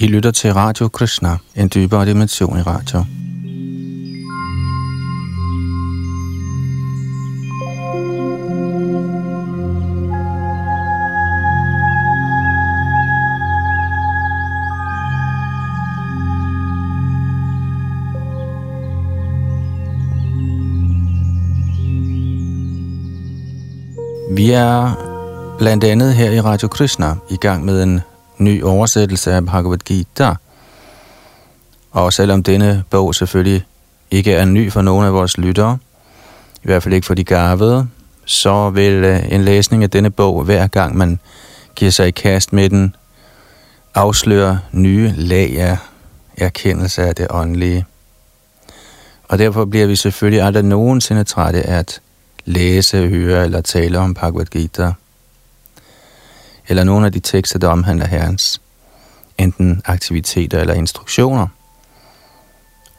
I lytter til Radio Krishna, en dybere dimension i radio. Vi er blandt andet her i Radio Krishna i gang med en ny oversættelse af Bhagavad Gita. Og selvom denne bog selvfølgelig ikke er ny for nogen af vores lyttere, i hvert fald ikke for de gavede, så vil øh, en læsning af denne bog, hver gang man giver sig i kast med den, afsløre nye lag af erkendelse af det åndelige. Og derfor bliver vi selvfølgelig aldrig nogensinde trætte af at læse, høre eller tale om Bhagavad Gita eller nogle af de tekster, der omhandler Herrens enten aktiviteter eller instruktioner.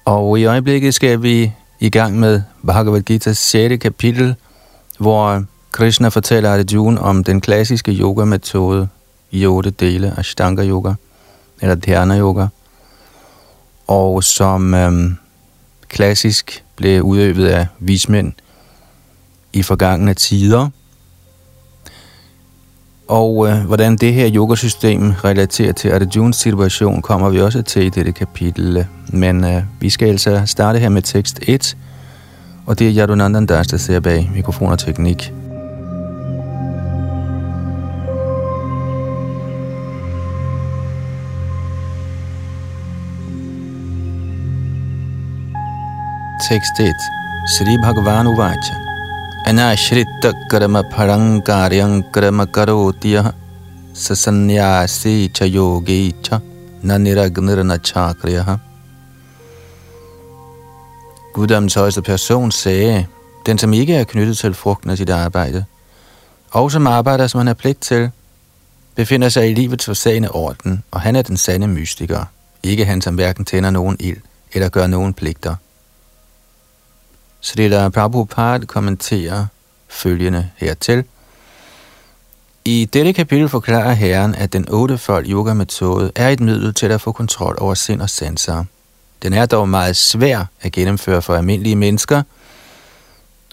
Og i øjeblikket skal vi i gang med Bhagavad Gita's 6. kapitel, hvor Krishna fortæller Arjuna om den klassiske yoga-metode i otte dele, Ashtanga Yoga, eller Dhyana Yoga, og som øhm, klassisk blev udøvet af vismænd i forgangne tider – og øh, hvordan det her yogasystem relaterer til Arjuns situation, kommer vi også til i dette kapitel. Men øh, vi skal altså starte her med tekst 1, og det er Yadunandan Das, der ser bag mikrofon og teknik. Tekst 1. Sri Bhagavan Uvacha अनाश्रित कर्म फलं कार्यं कर्म करोति यः स सन्यासी च योगी च न niragnirna chakriyah. Guddoms højeste person sagde, den som ikke er knyttet til frugten af sit arbejde, og som arbejder, som han har pligt til, befinder sig i livets forsagende orden, og han er den sande mystiker, ikke han, som hverken tænder nogen ild eller gør nogen pligter. Srila Prabhupada kommenterer følgende hertil. I dette kapitel forklarer Herren, at den ottefold yoga-metode er et middel til at få kontrol over sind og sanser. Den er dog meget svær at gennemføre for almindelige mennesker,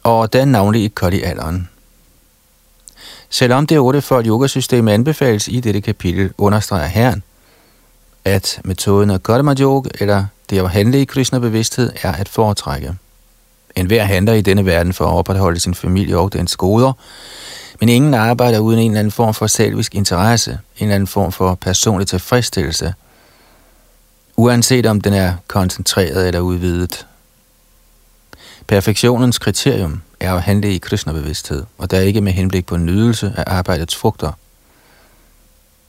og den navnlig i alderen. Selvom det ottefold yogasystem anbefales i dette kapitel, understreger Herren, at metoden af Karma Yoga, eller det at handle i Krishna-bevidsthed, er at foretrække. En hver handler i denne verden for at opretholde sin familie og dens goder, men ingen arbejder uden en eller anden form for selvisk interesse, en eller anden form for personlig tilfredsstillelse, uanset om den er koncentreret eller udvidet. Perfektionens kriterium er at handle i kristnebevidsthed, og der er ikke med henblik på nydelse af arbejdets frugter.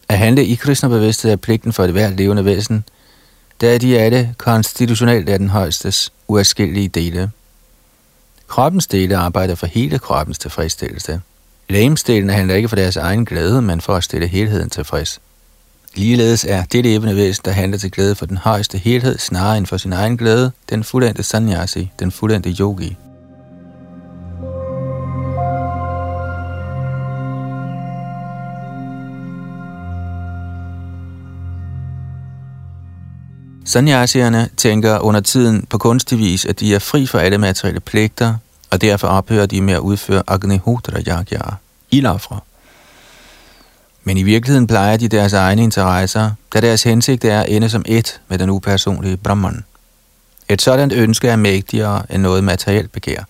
At handle i kristnebevidsthed er pligten for et hvert levende væsen, der er de alle konstitutionelt er den højstes uafskillelige dele – Kroppens dele arbejder for hele kroppens tilfredsstillelse. Lægemsdelene handler ikke for deres egen glæde, men for at stille helheden tilfreds. Ligeledes er det levende væsen, der handler til glæde for den højeste helhed, snarere end for sin egen glæde, den fuldendte sannyasi, den fuldendte yogi. Sanyasierne tænker under tiden på kunstig vis, at de er fri for alle materielle pligter, og derfor ophører de med at udføre Agnihotra Yagya, ildofre. Men i virkeligheden plejer de deres egne interesser, da deres hensigt er at ende som et med den upersonlige Brahman. Et sådan ønske er mægtigere end noget materielt begær,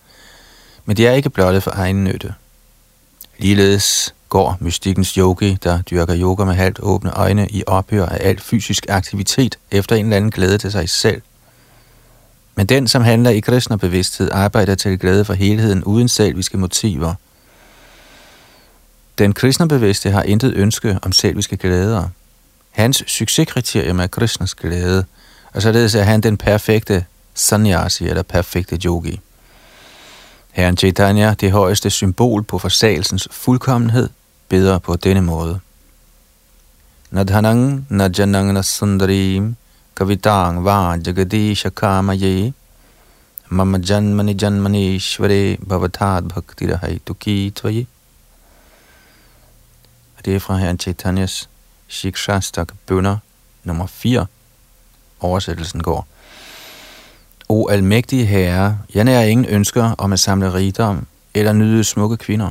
men det er ikke blottet for egen nytte. Ligeledes går mystikkens yogi, der dyrker yoga med halvt åbne øjne i ophør af al fysisk aktivitet efter en eller anden glæde til sig selv. Men den, som handler i kristne bevidsthed, arbejder til glæde for helheden uden selviske motiver. Den kristne bevidste har intet ønske om selviske glæder. Hans succeskriterium er kristnes glæde, og således er han den perfekte sannyasi eller perfekte yogi. Herren Chaitanya, det højeste symbol på forsagelsens fuldkommenhed, beder på denne måde. Nadhanang najanang nasundarim kavitang va jagadisha kamaye mama janmani janmani shvare bhavatad bhakti rahai tuki tvaye. Det er fra herren Chaitanyas Shikshastak bønder nummer 4. Oversættelsen går. O almægtige herre, jeg nærer ingen ønsker om at samle rigdom eller nyde smukke kvinder.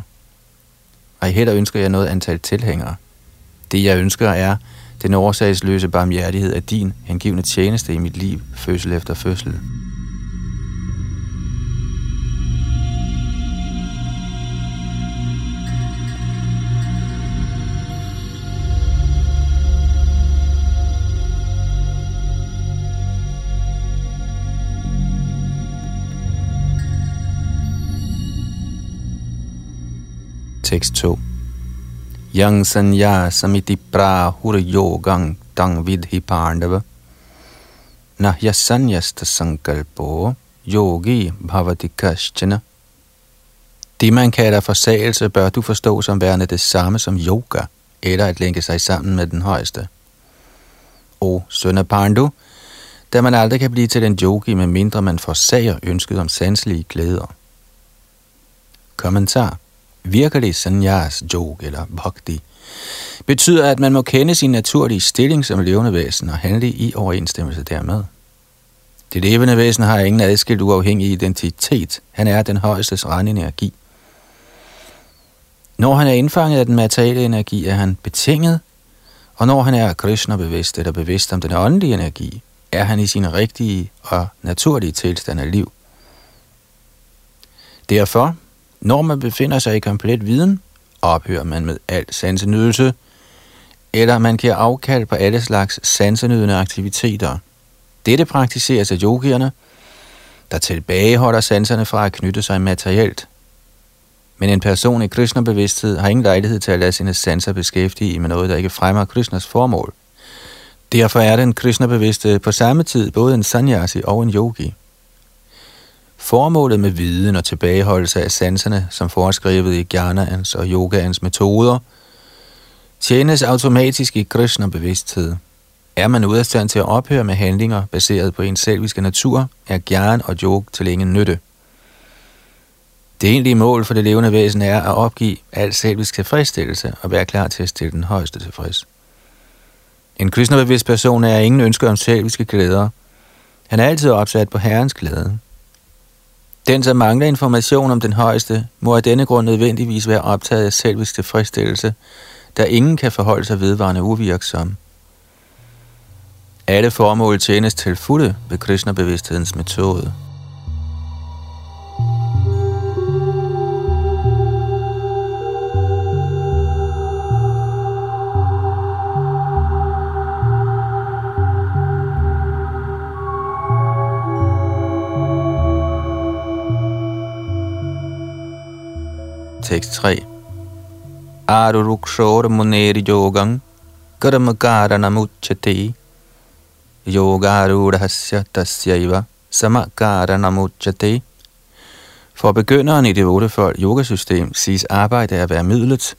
Ej heller ønsker jeg noget antal tilhængere. Det jeg ønsker er den årsagsløse barmhjertighed af din hengivne tjeneste i mit liv, fødsel efter fødsel. Tekst 2 Yang sanya samiti prahur yogang tang vidhi pandava Nahya sanyasta sankalpo yogi bhavati kashchana Det man kalder forsagelse, bør du forstå som værende det samme som yoga, eller at lænke sig sammen med den højeste. Og søn Pandu, da man aldrig kan blive til en yogi, med mindre man forsager ønsket om sanselige glæder. Kommentar virkelig sanyas jog eller bhakti, betyder, at man må kende sin naturlige stilling som levende væsen og handle i overensstemmelse dermed. Det levende væsen har ingen adskilt uafhængig identitet. Han er den højeste rene energi. Når han er indfanget af den materielle energi, er han betinget, og når han er Krishna bevidst eller bevidst om den åndelige energi, er han i sin rigtige og naturlige tilstand af liv. Derfor når man befinder sig i komplet viden, ophører man med al sansenydelse, eller man kan afkald på alle slags sansenydende aktiviteter. Dette praktiseres af yogierne, der tilbageholder sanserne fra at knytte sig materielt. Men en person i Krishna-bevidsthed har ingen lejlighed til at lade sine sanser beskæftige med noget, der ikke fremmer Krishnas formål. Derfor er den Krishna-bevidste på samme tid både en sanyasi og en yogi. Formålet med viden og tilbageholdelse af sanserne, som foreskrevet i Jnanaens og Yogaens metoder, tjenes automatisk i Krishna-bevidsthed. Er man ude af stand til at ophøre med handlinger baseret på ens selviske natur, er Jnana og Yog til ingen nytte. Det egentlige mål for det levende væsen er at opgive al selvisk tilfredsstillelse og være klar til at stille den højeste tilfreds. En kristnebevidst person er ingen ønsker om selviske glæder. Han er altid opsat på Herrens glæde. Den, som mangler information om den højeste, må af denne grund nødvendigvis være optaget af selvisk tilfredsstillelse, da ingen kan forholde sig vedvarende uvirksom. Alle formål tjenes til fulde ved Krishna-bevidsthedens metode. Tekst 3. Arurukshor muneri yogang karamakarana muchate yogarudhasya tasyaiva samakarana muchati For begynderen i det ottefold yogasystem siges arbejde at være midlet,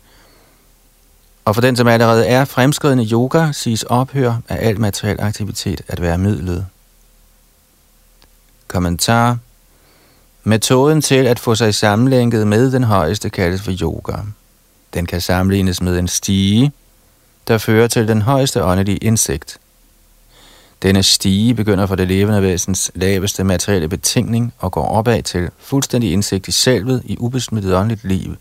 og for den, som allerede er fremskridende yoga, siges ophør af al materiel aktivitet at være midlet. Kommentar Metoden til at få sig sammenlænket med den højeste kaldes for yoga. Den kan sammenlignes med en stige, der fører til den højeste åndelige indsigt. Denne stige begynder fra det levende væsens laveste materielle betingning og går opad til fuldstændig indsigt i selvet i ubesmittet åndeligt liv.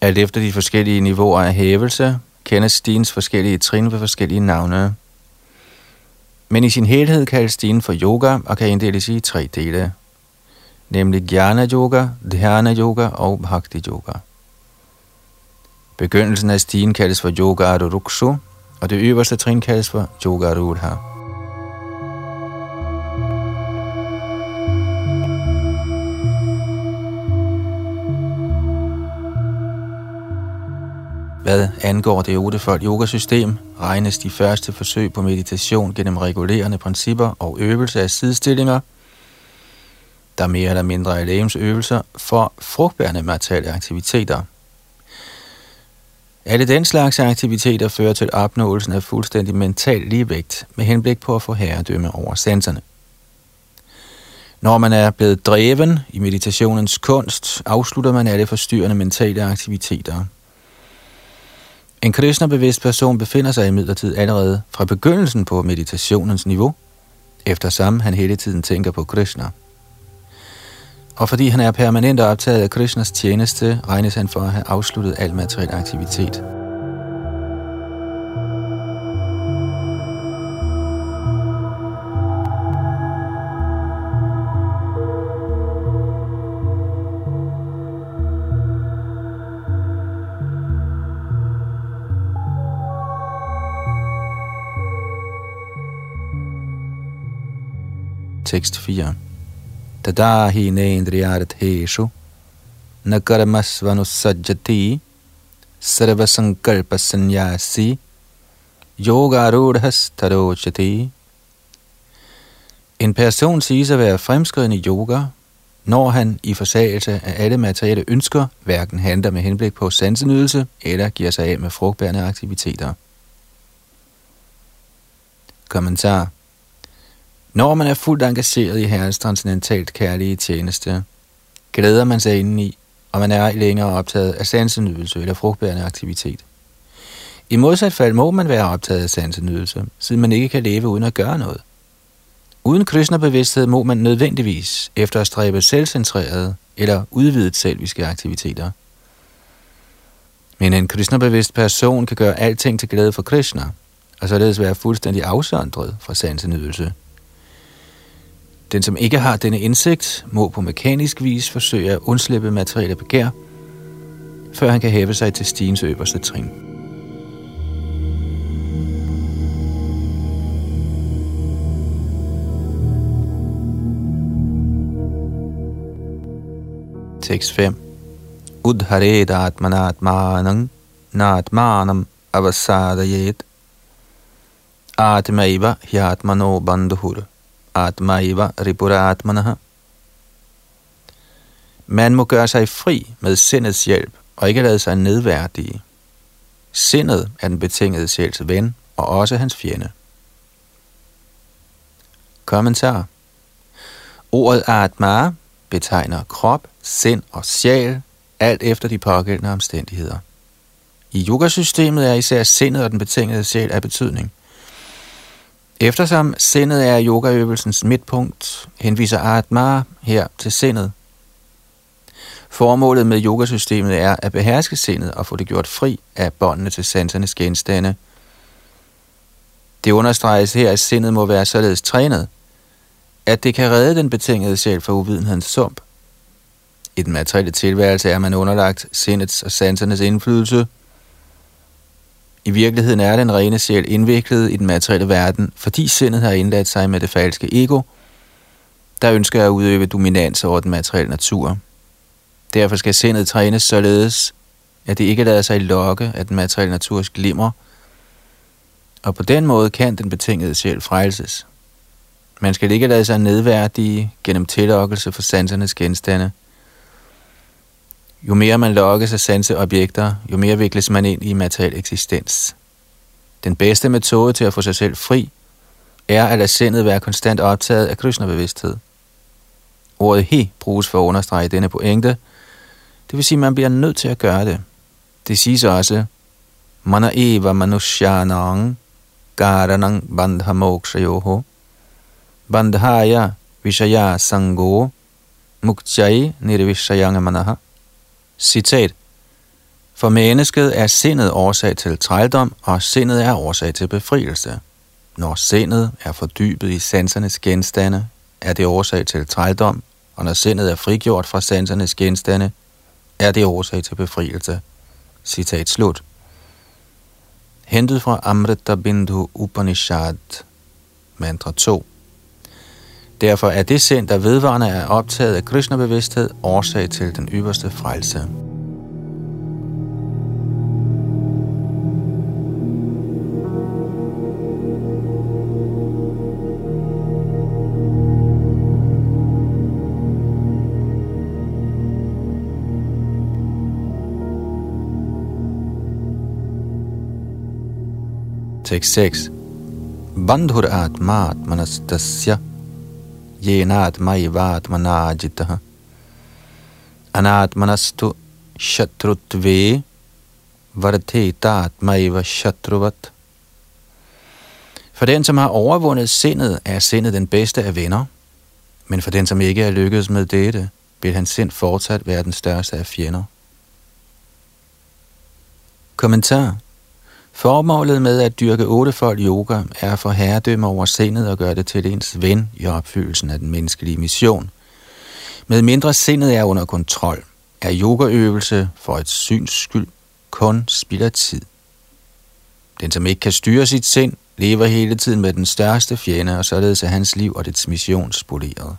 Alt efter de forskellige niveauer af hævelse, kendes stigens forskellige trin ved forskellige navne. Men i sin helhed kaldes stigen for yoga og kan inddeles i tre dele, nemlig Jnana Yoga, Dhyana Yoga og Bhakti Yoga. Begyndelsen af stigen kaldes for Yoga Arurukshu, og det øverste trin kaldes for Yoga Arudha. Hvad angår det ottefold yogasystem, regnes de første forsøg på meditation gennem regulerende principper og øvelse af sidestillinger – der mere eller mindre er lægemsøvelser for frugtbærende materielle aktiviteter. Alle den slags aktiviteter fører til opnåelsen af fuldstændig mental ligevægt med henblik på at få herredømme over sanserne. Når man er blevet dreven i meditationens kunst, afslutter man alle forstyrrende mentale aktiviteter. En Krishna-bevidst person befinder sig imidlertid allerede fra begyndelsen på meditationens niveau, eftersom han hele tiden tænker på Krishna. Og fordi han er permanent optaget af Krishnas tjeneste, regnes han for at have afsluttet al materiel aktivitet. Tekst 4. Tadahi nendriyartheshu nakarmasvanusajjati sarvasankalpa sanyasi yogarudhas tarochati. En person siges at være fremskreden i yoga, når han i forsagelse af alle materielle ønsker hverken handler med henblik på sansenydelse eller giver sig af med frugtbærende aktiviteter. Kommentar når man er fuldt engageret i Herrens transcendentalt kærlige tjeneste, glæder man sig indeni, og man er længere optaget af sansenydelse eller frugtbærende aktivitet. I modsat fald må man være optaget af sansenydelse, siden man ikke kan leve uden at gøre noget. Uden Krishna-bevidsthed må man nødvendigvis efter at stræbe selvcentrerede eller udvidet selviske aktiviteter. Men en Krishna-bevidst person kan gøre alting til glæde for Krishna, og således være fuldstændig afsondret fra sansenydelse. Den, som ikke har denne indsigt, må på mekanisk vis forsøge at undslippe materielle begær, før han kan hæve sig til stigens øverste trin. Tekst 5. Udharet atmanatmanang natmanam avasadayet atmaiva hyatmano bandhur Atma Eva Ripura Atmanaha. Man må gøre sig fri med sindets hjælp og ikke lade sig nedværdige. Sindet er den betingede sjæls ven og også hans fjende. Kommentar Ordet Atma betegner krop, sind og sjæl, alt efter de pågældende omstændigheder. I yogasystemet er især sindet og den betingede sjæl af betydning. Eftersom sindet er yogaøvelsens midtpunkt, henviser Atma her til sindet. Formålet med yogasystemet er at beherske sindet og få det gjort fri af båndene til sansernes genstande. Det understreges her, at sindet må være således trænet, at det kan redde den betingede sjæl fra uvidenhedens sump. I den materielle tilværelse er man underlagt sindets og sansernes indflydelse – i virkeligheden er den rene sjæl indviklet i den materielle verden, fordi sindet har indladt sig med det falske ego, der ønsker at udøve dominans over den materielle natur. Derfor skal sindet trænes således, at det ikke lader sig lokke af den materielle naturs glimmer, og på den måde kan den betingede sjæl frelses. Man skal ikke lade sig nedværdige gennem tillokkelse for sansernes genstande – jo mere man lokkes af sanseobjekter, jo mere vikles man ind i materiel eksistens. Den bedste metode til at få sig selv fri, er at lade sindet være konstant optaget af Krishna-bevidsthed. Ordet he bruges for at understrege denne pointe, det vil sige, at man bliver nødt til at gøre det. Det siges også, Mana eva manushyanang garanang bandha mokshayoho bandhaya vishaya sango mukchai nirvishayanga manaha Citat. For mennesket er sindet årsag til trældom, og sindet er årsag til befrielse. Når sindet er fordybet i sansernes genstande, er det årsag til trældom, og når sindet er frigjort fra sansernes genstande, er det årsag til befrielse. Citat slut. Hentet fra Amrita Bindu Upanishad, mantra 2. Derfor er det sind, der vedvarende er optaget af Krishna-bevidsthed, årsag til den ypperste frelse. Tekst 6. Bandhur atmat manastasya येनात्मैवात्मनाजितः अनात्मनस्तु शत्रुत्वे varte dat maiva shatruvat. For den, som har overvundet sindet, er sindet den bedste af venner. Men for den, som ikke er lykkedes med dette, vil hans sind fortsat være den største af fjender. Kommentar Formålet med at dyrke ottefold yoga er at få herredømme over sindet og gøre det til ens ven i opfyldelsen af den menneskelige mission. Med mindre sindet er under kontrol, er yogaøvelse for et syns skyld kun spilder tid. Den, som ikke kan styre sit sind, lever hele tiden med den største fjende, og således er hans liv og dets mission spoleret.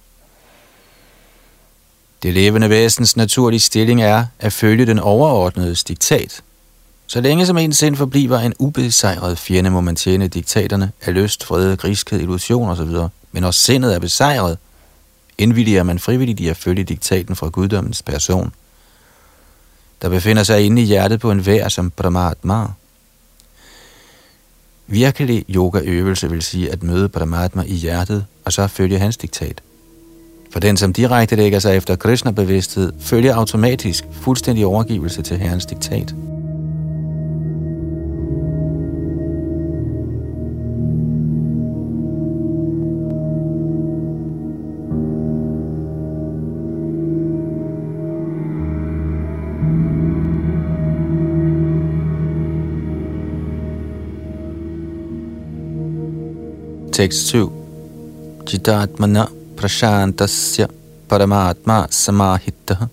Det levende væsens naturlige stilling er at følge den overordnede diktat. Så længe som ens sind forbliver en ubesejret fjende, må man tjene diktaterne af lyst, fred, griskhed, illusion osv. Men når sindet er besejret, indvilliger man frivilligt i at følge diktaten fra guddommens person, der befinder sig inde i hjertet på en vær som Brahmatma. Virkelig yogaøvelse vil sige at møde Brahmatma i hjertet, og så følge hans diktat. For den, som direkte lægger sig efter Krishna-bevidsthed, følger automatisk fuldstændig overgivelse til Herrens diktat. Tekst 7. Jidatmana prashantasya paramatma samahita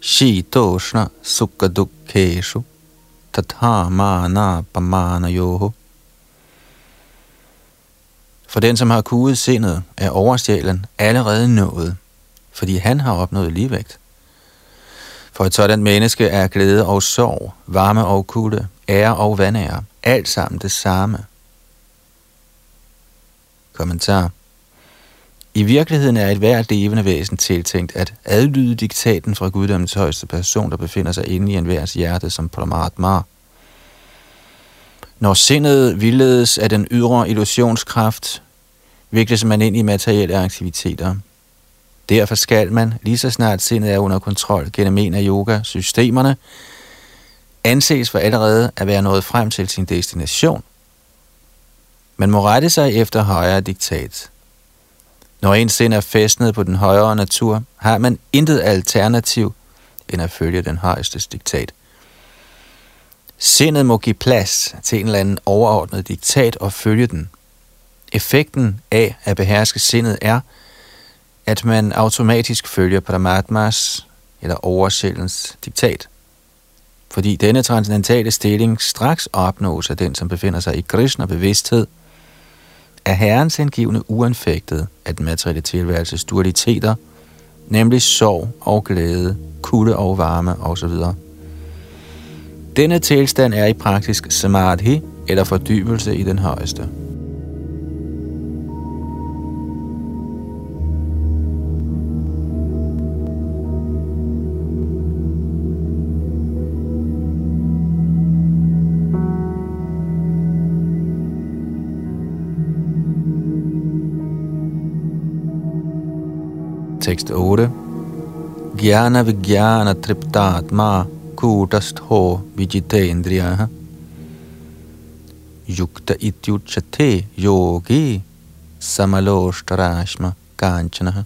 shitoshna sukha dukkeshu tatha mana pamanayoho. For den, som har kuget sindet, er oversjælen allerede nået, fordi han har opnået ligevægt. For et sådan menneske er glæde og sorg, varme og kulde, ære og vandære, alt sammen det samme – Kommentar. I virkeligheden er et hvert levende væsen tiltænkt at adlyde diktaten fra guddommens højeste person, der befinder sig inde i enhvers hjerte som Paramatma. Når sindet vildledes af den ydre illusionskraft, vikles man ind i materielle aktiviteter. Derfor skal man, lige så snart sindet er under kontrol gennem en af yoga-systemerne, anses for allerede at være nået frem til sin destination – man må rette sig efter højere diktat. Når ens sind er fæstnet på den højere natur, har man intet alternativ end at følge den højeste diktat. Sindet må give plads til en eller anden overordnet diktat og følge den. Effekten af at beherske sindet er, at man automatisk følger Paramatmas eller oversjælens diktat. Fordi denne transcendentale stilling straks opnås af den, som befinder sig i Krishna bevidsthed – er Herrens hengivne uanfægtet af den materielle tilværelses dualiteter, nemlig sorg og glæde, kulde og varme osv. Denne tilstand er i praktisk samadhi, eller fordybelse i den højeste. Tekst 8. Gyana vigyana triptatma kutastho indriya. yukta ityuchate yogi samalostarashma kanchana.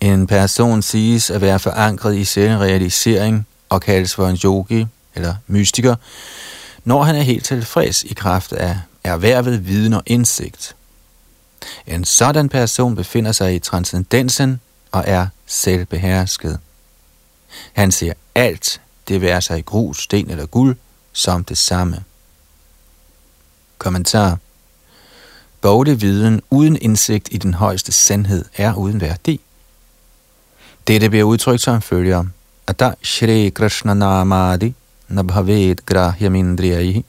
En person siges at være forankret i selvrealisering og kaldes for en yogi eller mystiker, når han er helt tilfreds i kraft af erhvervet viden og indsigt. En sådan person befinder sig i transcendensen og er selvbehersket. Han ser alt, det være sig grus, sten eller guld, som det samme. Kommentar. Både viden uden indsigt i den højeste sandhed er uden værdi. Dette bliver udtrykt som følger. Ata Shri Krishna Namadi Nabhavet Grahyamindriyahi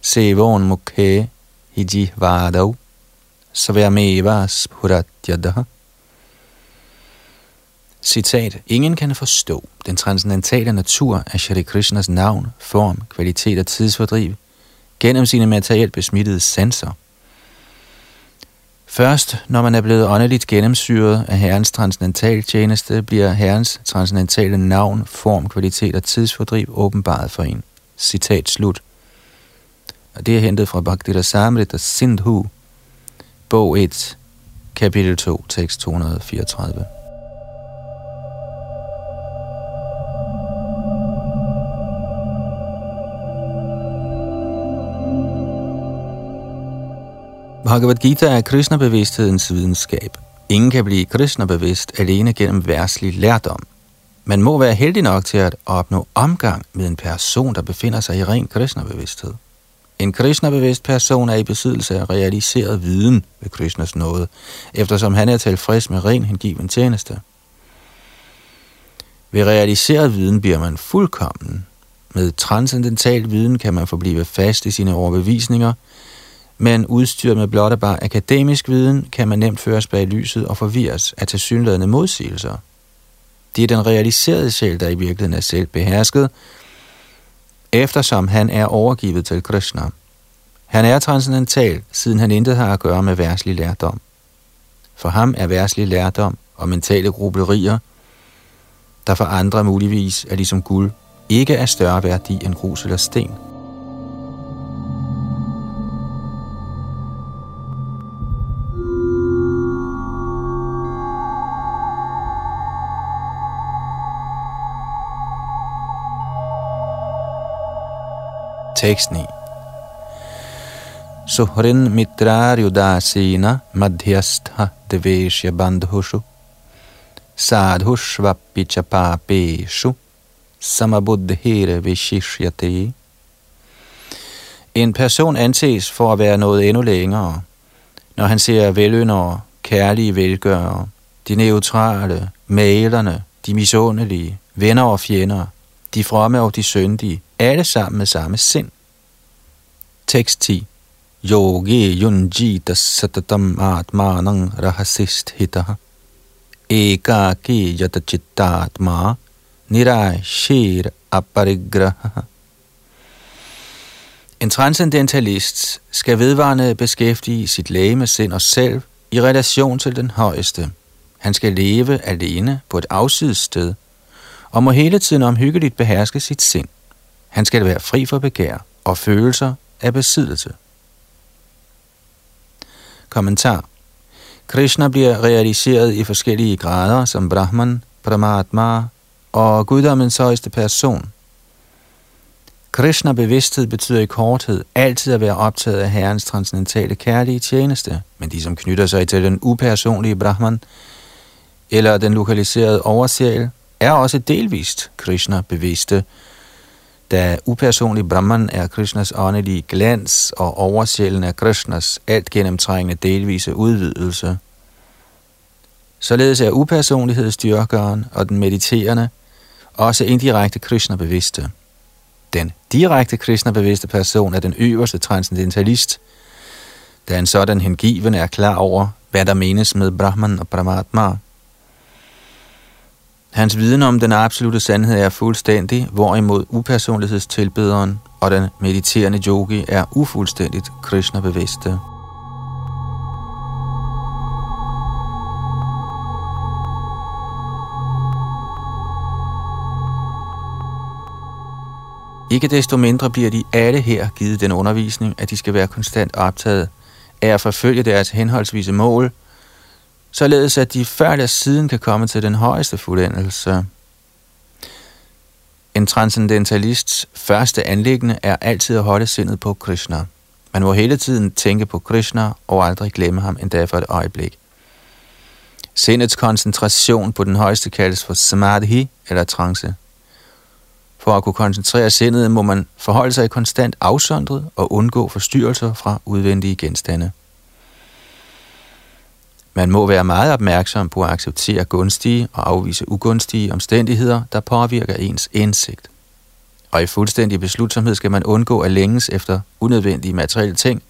Sevon Mukhe Hijivadav Vadav Svameva Spuratyadaha. Citat. Ingen kan forstå den transcendentale natur af Shri Krishnas navn, form, kvalitet og tidsfordriv gennem sine materielt besmittede sanser. Først når man er blevet åndeligt gennemsyret af Herrens transcendental tjeneste, bliver Herrens transcendentale navn, form, kvalitet og tidsfordriv åbenbaret for en. Citat slut. Og det er hentet fra Bhakti Samrita Sindhu, bog 1, kapitel 2, tekst 234. Bhagavad Gita er Krishna-bevidsthedens videnskab. Ingen kan blive Krishna-bevidst alene gennem værtslig lærdom. Man må være heldig nok til at opnå omgang med en person, der befinder sig i ren Krishna-bevidsthed. En Krishna-bevidst person er i besiddelse af realiseret viden ved Krishnas nåde, eftersom han er tilfreds med ren hengiven tjeneste. Ved realiseret viden bliver man fuldkommen. Med transcendental viden kan man forblive fast i sine overbevisninger – men udstyret med blot og bare akademisk viden, kan man nemt føres bag lyset og forvirres af tilsyneladende modsigelser. Det er den realiserede sjæl, der i virkeligheden er selv behersket, eftersom han er overgivet til Krishna. Han er transcendental, siden han intet har at gøre med værslig lærdom. For ham er værslig lærdom og mentale grublerier, der for andre muligvis er ligesom guld, ikke af større værdi end grus eller sten. Teksten i. Suhrin mitraryudasina madhyastha deveshya bandhushu sadhushvapi chapapeshu samabuddhire vishishyate. En person anses for at være noget endnu længere, når han ser veløndere, kærlige velgørere, de neutrale, malerne, de misundelige, venner og fjender, de fromme og de syndige, alle sammen med samme sind. Tekst 10. Yogi yunjita satatam atmanang rahasist hitaha. Ekaki yatachittatma nirashir aparigraha. En transcendentalist skal vedvarende beskæftige sit læge sind og selv i relation til den højeste. Han skal leve alene på et afsides sted og må hele tiden omhyggeligt beherske sit sind. Han skal være fri for begær og følelser af besiddelse. Kommentar Krishna bliver realiseret i forskellige grader som Brahman, Brahmatma og guddommens højeste person. Krishna-bevidsthed betyder i korthed altid at være optaget af Herrens transcendentale kærlige tjeneste, men de, som knytter sig til den upersonlige Brahman eller den lokaliserede oversjæl, er også delvist Krishna-bevidste, da upersonlig Brahman er Krishnas åndelige glans og oversjælen er Krishnas alt gennemtrængende delvise udvidelse. Således er upersonlighedsstyrkeren og den mediterende også indirekte Krishna-bevidste. Den direkte Krishna-bevidste person er den øverste transcendentalist, da en sådan hengiven er klar over, hvad der menes med Brahman og Brahmatma – Hans viden om den absolute sandhed er fuldstændig, hvorimod upersonlighedstilbederen og den mediterende yogi er ufuldstændigt Krishna-bevidste. Ikke desto mindre bliver de alle her givet den undervisning, at de skal være konstant optaget af at forfølge deres henholdsvise mål – således at de før eller siden kan komme til den højeste fuldendelse. En transcendentalists første anlæggende er altid at holde sindet på Krishna. Man må hele tiden tænke på Krishna og aldrig glemme ham endda for et øjeblik. Sindets koncentration på den højeste kaldes for samadhi eller trance. For at kunne koncentrere sindet må man forholde sig konstant afsondret og undgå forstyrrelser fra udvendige genstande. Man må være meget opmærksom på at acceptere gunstige og afvise ugunstige omstændigheder, der påvirker ens indsigt. Og i fuldstændig beslutsomhed skal man undgå at længes efter unødvendige materielle ting,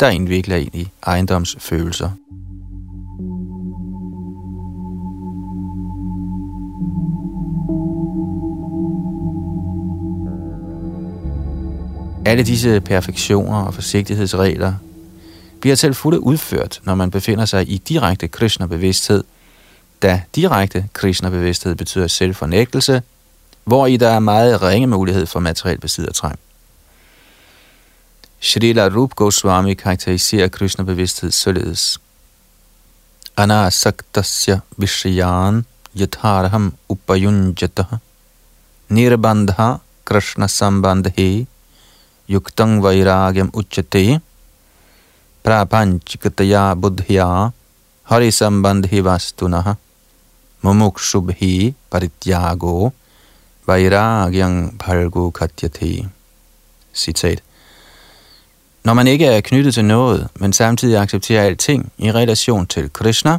der indvikler en i ejendomsfølelser. Alle disse perfektioner og forsigtighedsregler bliver til fulde udført, når man befinder sig i direkte Krishna-bevidsthed, da direkte Krishna-bevidsthed betyder selvfornægtelse, hvor i der er meget ringe mulighed for materiel besiddertræng. Srila Rup Goswami karakteriserer Krishna-bevidsthed således. Anasaktasya vishayan yatharham upayunjatah nirbandha krishna sambandhe yuktang vairagyam uchate prapanchikataya buddhya harisambandhi vastunaha mumukshubhi parityago vairagyang bhalgu khatyati. Citat. Når man ikke er knyttet til noget, men samtidig accepterer alting i relation til Krishna,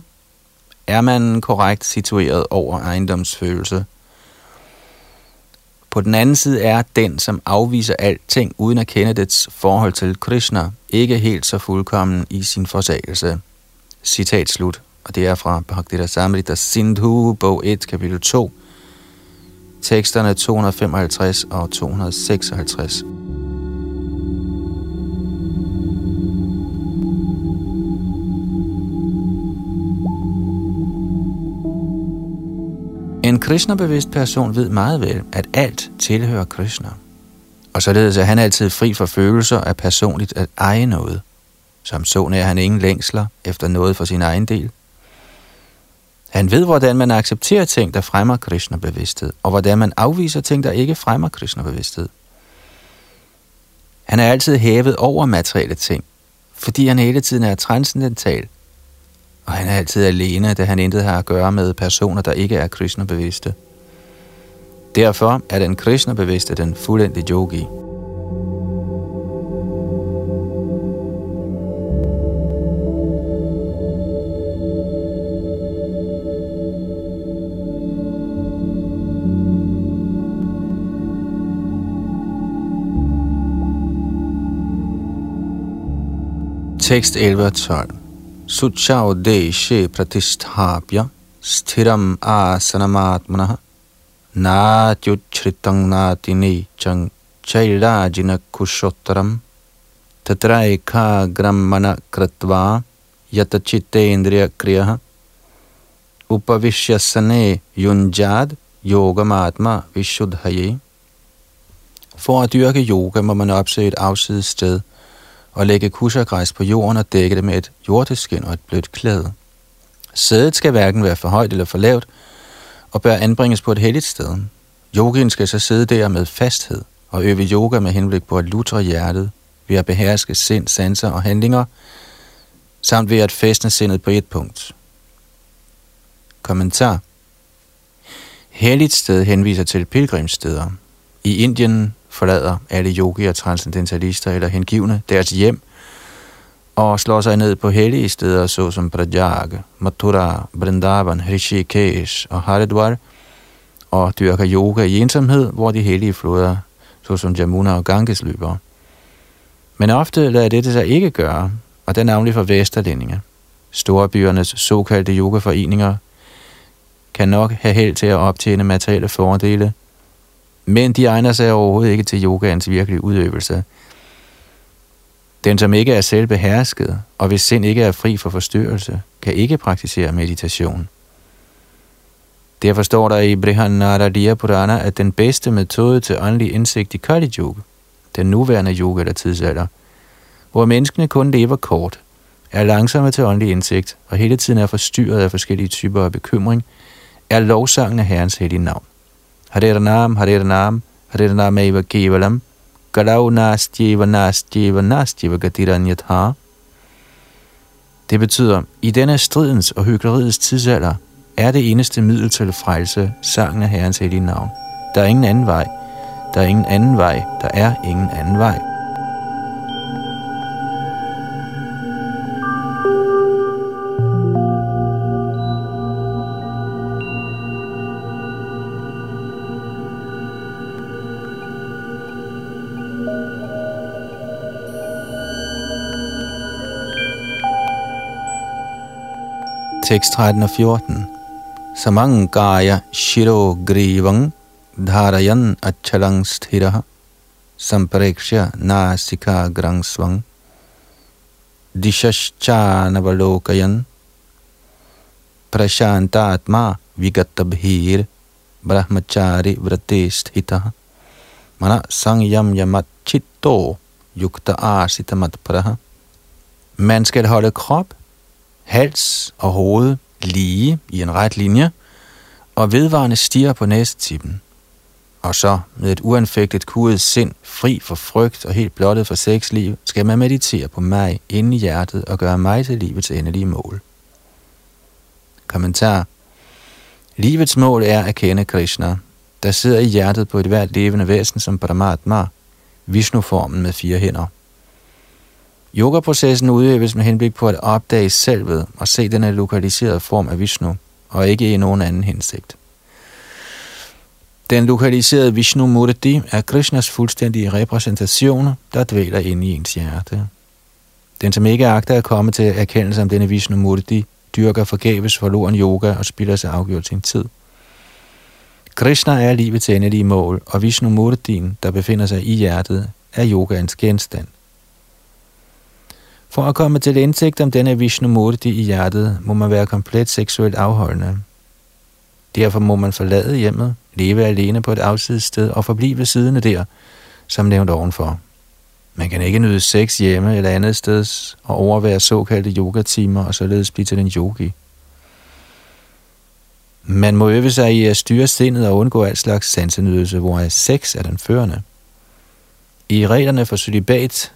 er man korrekt situeret over ejendomsfølelse. På den anden side er den, som afviser alting uden at kende dets forhold til Krishna, ikke helt så fuldkommen i sin forsagelse. Citat slut. Og det er fra Bhakti Samrita Sindhu, bog 1, kapitel 2, teksterne 255 og 256. Krishna-bevidst person ved meget vel, at alt tilhører Krishna. Og således er han altid fri for følelser af personligt at eje noget. Som så er han ingen længsler efter noget for sin egen del. Han ved, hvordan man accepterer ting, der fremmer Krishna-bevidsthed, og hvordan man afviser ting, der ikke fremmer Krishna-bevidsthed. Han er altid hævet over materielle ting, fordi han hele tiden er transcendental og han er altid alene, da han intet har at gøre med personer, der ikke er Krishna-bevidste. Derfor er den Krishna-bevidste den fuldendte yogi. Tekst 11 og 12 शुचौदेशे प्रतिष्ठाप्य स्थिरम् आसनमात्मनः नात्युच्छ्रितं नातिनीचं चैराजिनकुशोत्तरम् तत्रैकाग्रं मन कृत्वा यतचित्तेन्द्रियक्रियः उपविश्यसने युञ्जाद yogamatma vishuddhaye. For at dyrke yoga må man opsøge et afsides sted – og lægge kushagræs på jorden og dække det med et jordeskin og et blødt klæde. Sædet skal hverken være for højt eller for lavt, og bør anbringes på et helligt sted. Yogien skal så sidde der med fasthed og øve yoga med henblik på at lutre hjertet, ved at beherske sind, sanser og handlinger, samt ved at fæstne sindet på et punkt. Kommentar Helligt sted henviser til pilgrimssteder. I Indien forlader alle yogier, transcendentalister eller hengivne deres hjem og slår sig ned på hellige steder såsom Prajaga, Mathura, Vrindavan, Rishikesh og Haridwar og dyrker yoga i ensomhed, hvor de hellige floder såsom Jamuna og Ganges løber. Men ofte lader dette sig ikke gøre, og det er navnlig for vesterlændinge. Storebyernes såkaldte yogaforeninger kan nok have held til at optjene materielle fordele – men de egner sig overhovedet ikke til yogaens virkelige udøvelse. Den, som ikke er selvbehersket, og hvis sind ikke er fri for forstyrrelse, kan ikke praktisere meditation. Derfor står der i Brihanaradiya Purana, at den bedste metode til åndelig indsigt i Kali Yoga, den nuværende yoga eller tidsalder, hvor menneskene kun lever kort, er langsomme til åndelig indsigt og hele tiden er forstyrret af forskellige typer af bekymring, er lovsangen af Herrens hellige navn. Harirnam, Harirnam, Harirnam eva kevalam, Galau nastjeva nastjeva nastjeva gatiranyatha. Det betyder, i denne stridens og hyggeleriets tidsalder, er det eneste middel til frelse sangen af Herrens hellige navn. Der er ingen anden vej. Der er ingen anden vej. Der er ingen anden vej. tekst 13 og 14. Samangkaya shiro grivang dharayan acharang sthiraha sampreksya nasika grang swang दिशश्चानवलोकयन् mana sangyam yamat chitto yukta asitamat praha Man skal holde krop, hals og hoved lige i en ret linje, og vedvarende stiger på næsetippen. Og så med et uanfægtet kudet sind, fri for frygt og helt blottet for sexliv, skal man meditere på mig inde i hjertet og gøre mig til livets endelige mål. Kommentar Livets mål er at kende Krishna, der sidder i hjertet på et hvert levende væsen som Paramatma, Vishnu-formen med fire hænder. Yoga-processen udøves med henblik på at opdage selvet og se denne lokaliserede form af Vishnu, og ikke i nogen anden hensigt. Den lokaliserede Vishnu Murti er Krishnas fuldstændige repræsentation, der dvæler inde i ens hjerte. Den, som ikke agter at komme til erkendelse om denne Vishnu Murti, dyrker forgæves forloren yoga og spilder sig afgjort sin tid. Krishna er livets endelige mål, og Vishnu Murtien, der befinder sig i hjertet, er yogaens genstand. For at komme til indsigt om denne Vishnu Murti i hjertet, må man være komplet seksuelt afholdende. Derfor må man forlade hjemmet, leve alene på et afsides sted og forblive siddende siden der, som nævnt ovenfor. Man kan ikke nyde sex hjemme eller andet sted og overvære såkaldte yogatimer og således blive til en yogi. Man må øve sig i at styre sindet og undgå al slags sansenydelse, hvor sex er den førende. I reglerne for celibat,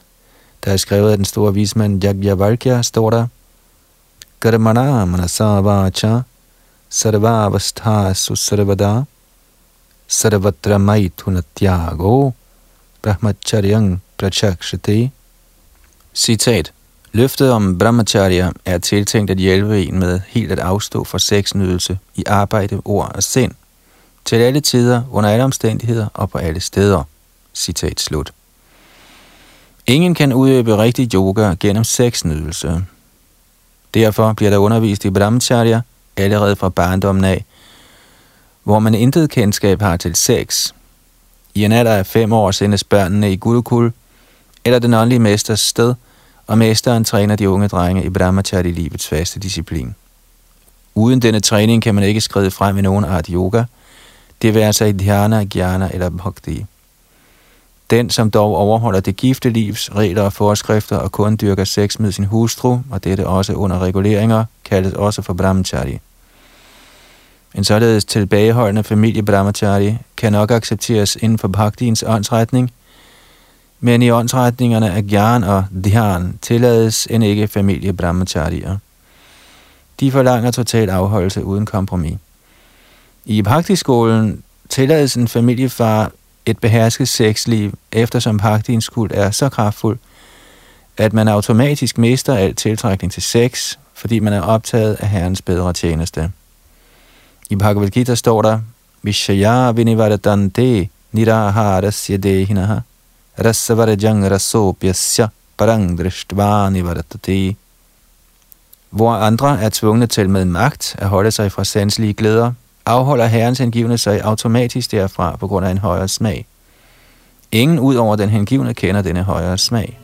der er skrevet af den store vismand Yagyavalkya, står der, Karmana manasavacha sarvavastha susarvada sarvatra maithunatyago brahmacharyang prachakshati. Citat. Løftet om brahmacharya er tiltænkt at hjælpe en med helt at afstå fra sexnydelse i arbejde, ord og sind, til alle tider, under alle omstændigheder og på alle steder. Citat slut. Ingen kan udøve rigtig yoga gennem sexnydelse. Derfor bliver der undervist i brahmacharya allerede fra barndommen af, hvor man intet kendskab har til sex. I en alder af fem år sendes børnene i gurukul, eller den åndelige mesters sted, og mesteren træner de unge drenge i brahmacharya livets faste disciplin. Uden denne træning kan man ikke skride frem i nogen art yoga, det vil altså i dhyana, gyana eller bhakti. Den, som dog overholder det gifte livs regler og forskrifter og kun dyrker sex med sin hustru, og dette også under reguleringer, kaldes også for brahmachari. En således tilbageholdende familie brahmachari kan nok accepteres inden for bhaktiens åndsretning, men i åndsretningerne af Gyan og Dhyan tillades en ikke familie brahmacharier. De forlanger total afholdelse uden kompromis. I bhaktiskolen tillades en familiefar et behersket sexliv, eftersom pagtens kult er så kraftfuld, at man automatisk mister al tiltrækning til sex, fordi man er optaget af Herrens bedre tjeneste. I Bhagavad Gita står der, Vishaya vinivardante niraharasya dehinaha rasavarajang rasopyasya parang drishtvani varatati. Hvor andre er tvungne til med magt at holde sig fra sanselige glæder, afholder herrens hengivne sig automatisk derfra på grund af en højere smag. Ingen ud over den hengivne kender denne højere smag.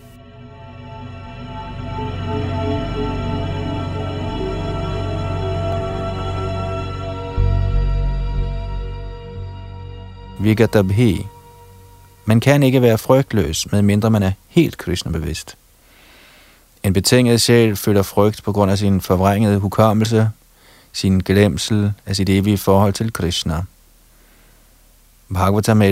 Vigatabhi. Man kan ikke være frygtløs, medmindre man er helt Krishna-bevidst. En betinget sjæl føler frygt på grund af sin forvrængede hukommelse, sin glemsel af sit evige forhold til Krishna. Bhagavatam 11.2.37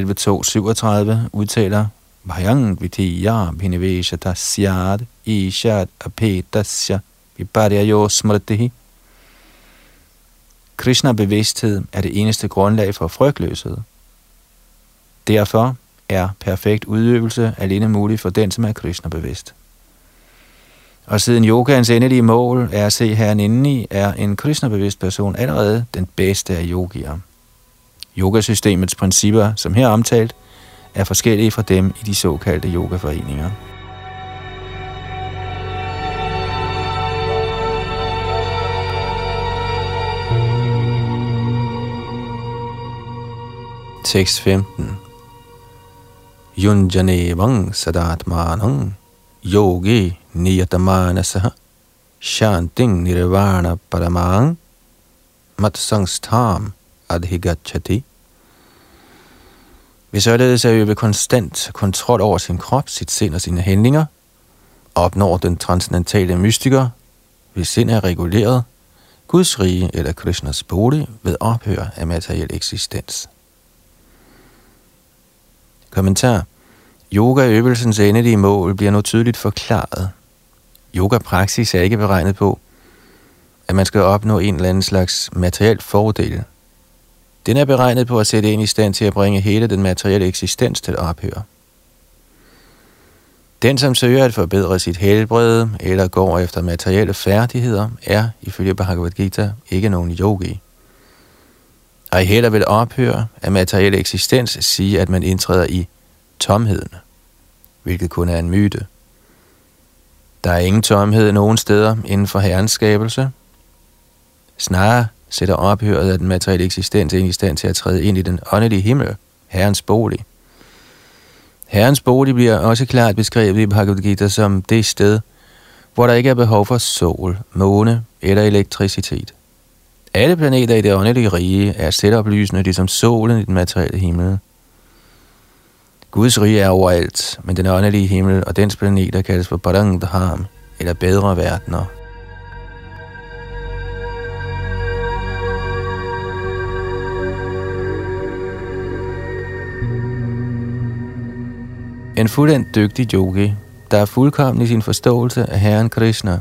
udtaler, Bhayang vitiya bhinivesha tasyad ishat apetasya viparyayo smritihi. Krishna-bevidsthed er det eneste grundlag for frygtløshed. Derfor er perfekt udøvelse alene mulig for den, som er Krishna-bevidst. Og siden yogaens endelige mål er at se herren indeni, er en kristnebevidst person allerede den bedste af yogier. Yogasystemets principper, som her omtalt, er forskellige fra dem i de såkaldte yogaforeninger. Tekst 15 Yunjane vang sadatmanang yogi niyatamanasa shanting nirvana paramang matsangstham adhigachati. Ved således at øve konstant kontrol over sin krop, sit sind og sine handlinger, opnår den transcendentale mystiker, hvis sind er reguleret, Guds rige eller Krishnas bolig ved ophør af materiel eksistens. Kommentar. Yogaøvelsens endelige mål bliver nu tydeligt forklaret. Yoga-praksis er ikke beregnet på, at man skal opnå en eller anden slags materiel fordel. Den er beregnet på at sætte en i stand til at bringe hele den materielle eksistens til ophør. Den, som søger at forbedre sit helbred eller går efter materielle færdigheder, er, ifølge Bhagavad Gita, ikke nogen yogi. Og heller vil ophøre af materielle eksistens sige, at man indtræder i tomheden, hvilket kun er en myte. Der er ingen tomhed nogen steder inden for herrens skabelse. Snarere sætter ophøret af den materielle eksistens ind i stand til at træde ind i den åndelige himmel, herrens bolig. Herrens bolig bliver også klart beskrevet i Bhagavad Gita som det sted, hvor der ikke er behov for sol, måne eller elektricitet. Alle planeter i det åndelige rige er selvoplysende, ligesom solen i den materielle himmel. Guds rige er overalt, men den åndelige himmel og dens planeter kaldes for Padangdham, eller bedre verdener. En fuldendt dygtig yogi, der er fuldkommen i sin forståelse af Herren Krishna,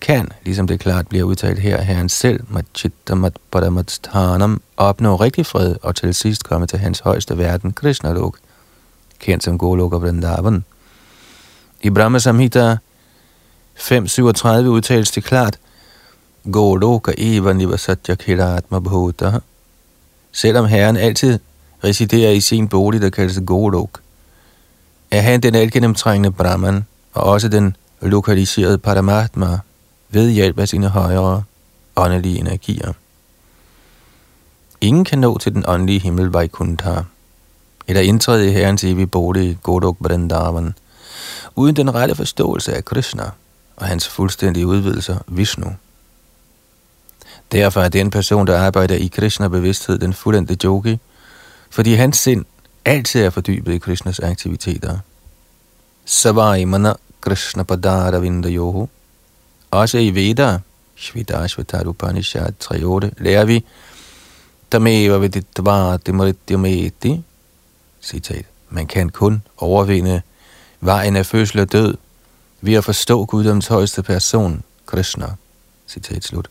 kan, ligesom det klart bliver udtalt her, Herren selv, Machittamat Padamasthanam, opnå rigtig fred og til sidst komme til hans højeste verden, Krishna Lok, kendt som Goloka Vrindavan. I Brahma Samhita 5.37 udtales det klart, Goloka eva nivasatya kiratma bhuta. Selvom Herren altid residerer i sin bolig, der kaldes Golok, er han den altgennemtrængende Brahman og også den lokaliserede Paramatma ved hjælp af sine højere åndelige energier. Ingen kan nå til den åndelige himmel Vaikuntha, eller indtræde i herrens evige bolig Godok Vrindavan, uden den rette forståelse af Krishna og hans fuldstændige udvidelser, Vishnu. Derfor er den person, der arbejder i Krishna-bevidsthed, den fuldendte yogi, fordi hans sind altid er fordybet i Krishnas aktiviteter. Savaimana Krishna Padara Vindayohu. Også i Veda, Shvidashvatar Upanishad 3.8, lærer vi, Tameva viditva dimrityameti, citat, man kan kun overvinde vejen af fødsel og død ved at forstå guddoms højeste person, Krishna, citat slut.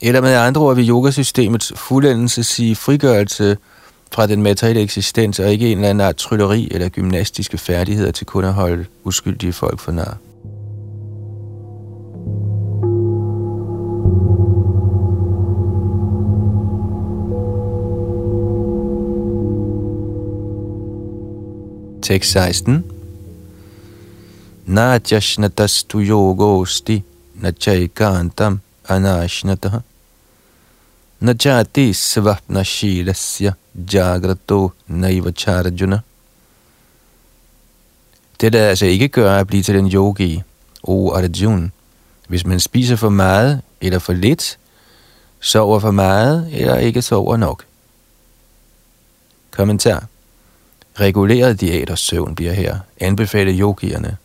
Eller med andre ord vil yogasystemets fuldendelse sige frigørelse fra den materielle eksistens, og ikke en eller anden art trylleri eller gymnastiske færdigheder til kun at holde uskyldige folk for nar. Tekst 16. Najashnatastu yogosti nachaikantam anashnataha svapna svapnashirasya jagrato naivacharjuna. Det der altså ikke gøre at blive til en yogi, o Arjun. Hvis man spiser for meget eller for lidt, sover for meget eller ikke sover nok. Kommentar. Reguleret diæt og søvn bliver her anbefalet yogierne.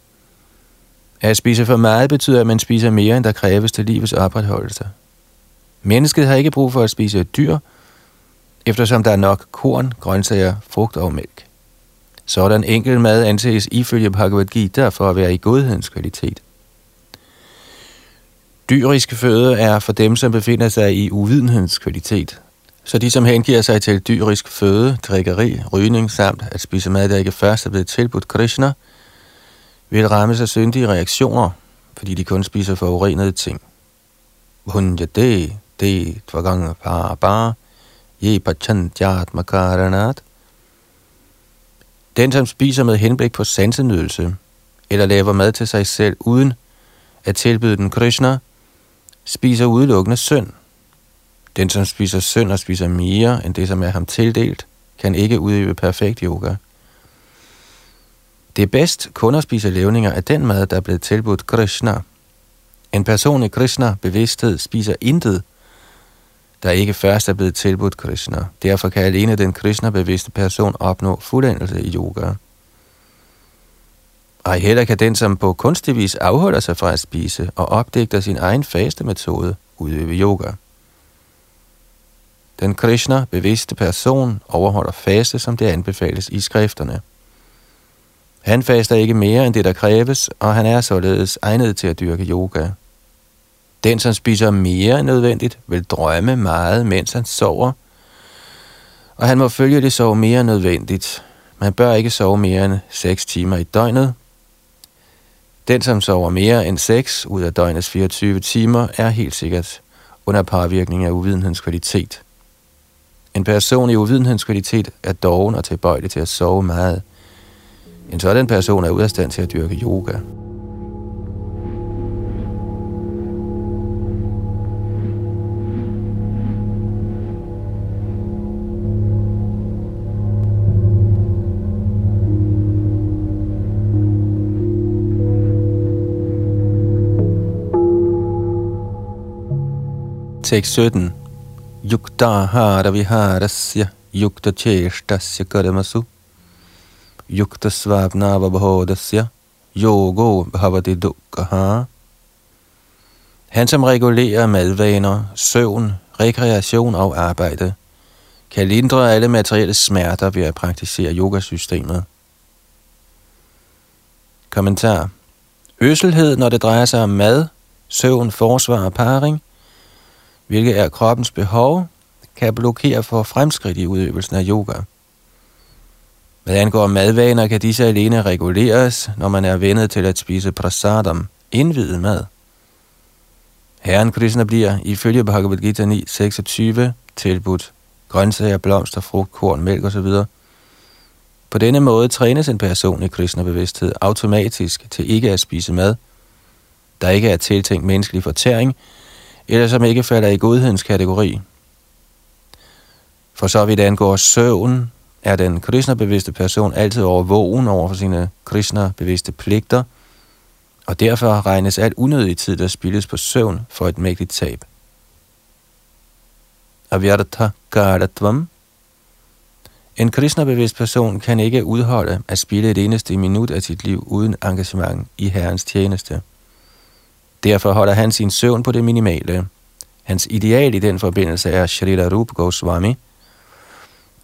At spise for meget betyder, at man spiser mere, end der kræves til livets opretholdelse. Mennesket har ikke brug for at spise dyr, eftersom der er nok korn, grøntsager, frugt og mælk. Sådan enkel mad anses ifølge Bhagavad Gita for at være i godhedens kvalitet. Dyrisk føde er for dem, som befinder sig i uvidenhedens kvalitet. Så de, som hengiver sig til dyrisk føde, drikkeri, rygning samt at spise mad, der ikke først er blevet tilbudt Krishna, vil ramme af syndige reaktioner, fordi de kun spiser forurenede ting. Hunjate, det tvaganga par ye pachantyat makaranat. Den, som spiser med henblik på sansenydelse, eller laver mad til sig selv uden at tilbyde den Krishna, spiser udelukkende synd. Den, som spiser synd og spiser mere end det, som er ham tildelt, kan ikke udøve perfekt yoga. Det er bedst kun at spise levninger af den mad, der er blevet tilbudt Krishna. En person i Krishna bevidsthed spiser intet, der ikke først er blevet tilbudt Krishna. Derfor kan alene den Krishna-bevidste person opnå fuldendelse i yoga. Og heller kan den, som på kunstig vis afholder sig fra at spise og opdægter sin egen faste metode, udøve yoga. Den Krishna-bevidste person overholder faste, som det anbefales i skrifterne. Han faster ikke mere end det, der kræves, og han er således egnet til at dyrke yoga. Den, som spiser mere end nødvendigt, vil drømme meget, mens han sover, og han må følge det sove mere end nødvendigt. Man bør ikke sove mere end 6 timer i døgnet. Den, som sover mere end 6 ud af døgnets 24 timer, er helt sikkert under påvirkning af uvidenhedens kvalitet. En person i uvidenhedens kvalitet er doven og tilbøjelig til at sove meget. En sådan person er ude af stand til at dyrke yoga. Tekst 17. Yukta hara viharasya yukta cheshtasya karmasu yukta svabnava bhodasya yogo bhavati dukkaha. Han som regulerer madvaner, søvn, rekreation og arbejde, kan lindre alle materielle smerter ved at praktisere yogasystemet. Kommentar. Øselhed, når det drejer sig om mad, søvn, forsvar og paring – hvilket er kroppens behov, kan blokere for fremskridt i udøvelsen af yoga. Hvad angår madvaner, kan disse alene reguleres, når man er vendet til at spise prasadam, indvidet mad. Herren Krishna bliver, ifølge Bhagavad Gita 9, 26, tilbudt grøntsager, blomster, frugt, korn, mælk osv. På denne måde trænes en person i Krishna-bevidsthed automatisk til ikke at spise mad, der ikke er tiltænkt menneskelig fortæring, eller som ikke falder i godhedens kategori. For så vidt angår søvn, er den kristnerbevidste person altid overvågen over for sine kristnerbevidste pligter, og derfor regnes alt unødig tid, der spildes på søvn, for et mægtigt tab. Avyartha Garatvam En kristnerbevidst person kan ikke udholde at spille et eneste minut af sit liv uden engagement i Herrens tjeneste. Derfor holder han sin søvn på det minimale. Hans ideal i den forbindelse er Shrila Rup Goswami,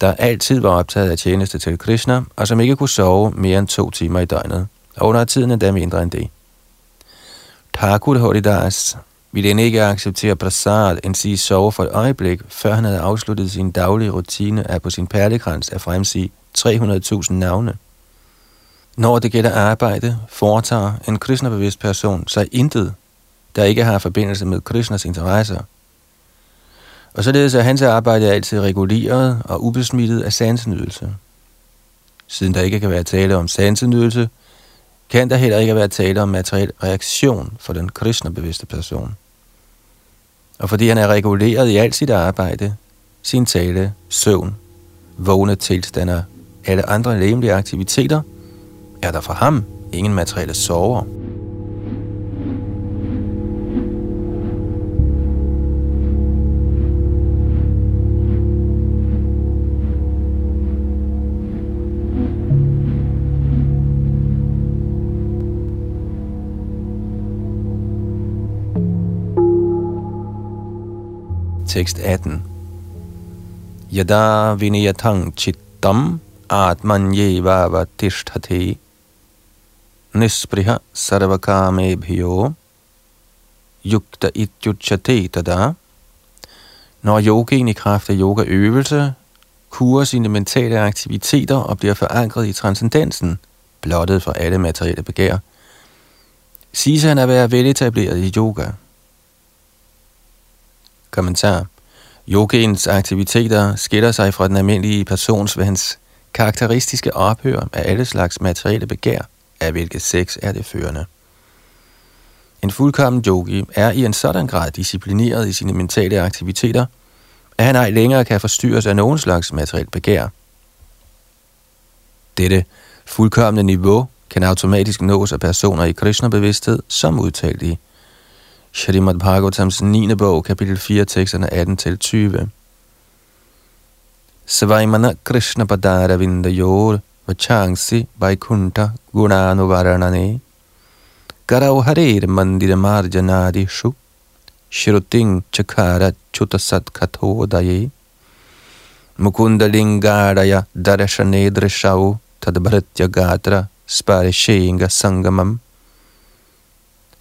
der altid var optaget af tjeneste til Krishna, og som ikke kunne sove mere end to timer i døgnet, og under tiden endda mindre end det. Thakur Horidas ville end ikke acceptere prasad, end sige sove for et øjeblik, før han havde afsluttet sin daglige rutine af på sin perlekrans at fremsige 300.000 navne. Når det gælder arbejde, foretager en kristnebevidst person sig intet der ikke har forbindelse med Krishnas interesser. Og således er hans arbejde altid reguleret og ubesmittet af sansenydelse. Siden der ikke kan være tale om sansenydelse, kan der heller ikke være tale om materiel reaktion for den kristnebevidste person. Og fordi han er reguleret i alt sit arbejde, sin tale, søvn, vågne tilstander, alle andre lemlige aktiviteter, er der for ham ingen materielle sorger. Tekst 18. Yada vinayatang chittam atman yeva tishthate nispriha sarvakamebhyo yukta ityuchate tada. Når yogien i kraft af yogaøvelse kurer sine mentale aktiviteter og bliver forankret i transcendensen, blottet for alle materielle begær, siges han at være veletableret i yoga – Kommentar. Yogiens aktiviteter skiller sig fra den almindelige persons ved hans karakteristiske ophør af alle slags materielle begær, af hvilket sex er det førende. En fuldkommen yogi er i en sådan grad disciplineret i sine mentale aktiviteter, at han ej længere kan forstyrres af nogen slags materielt begær. Dette fuldkommende niveau kan automatisk nås af personer i Krishna-bevidsthed, som udtalt i Shrimad Bhagavatams 9. bog, kapitel 4, teksterne 18-20. Svaimana Krishna Padara Vindayor Vachangsi Vaikunta Gunanuvaranane Garau Harir Mandira Marjanadi Shu Shruting Chakara Chutasat Kathodaye Mukundalingaraya Darashanedrishau Darashane Gatra Sparishenga Sangamam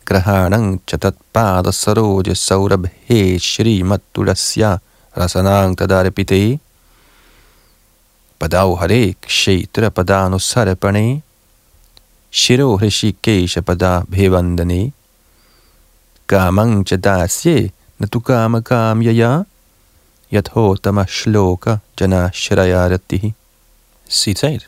Grahanang Chatat Pada Saroja Saurabhe Shri Matulasya Rasanang Tadarapite Padau Hare Kshetra Padanu Sarapane Shiro Hrishikesha Pada Bhevandane Kamang Chadasye Natukama Kamyaya Yathotama Shloka Jana Shrayarati Citat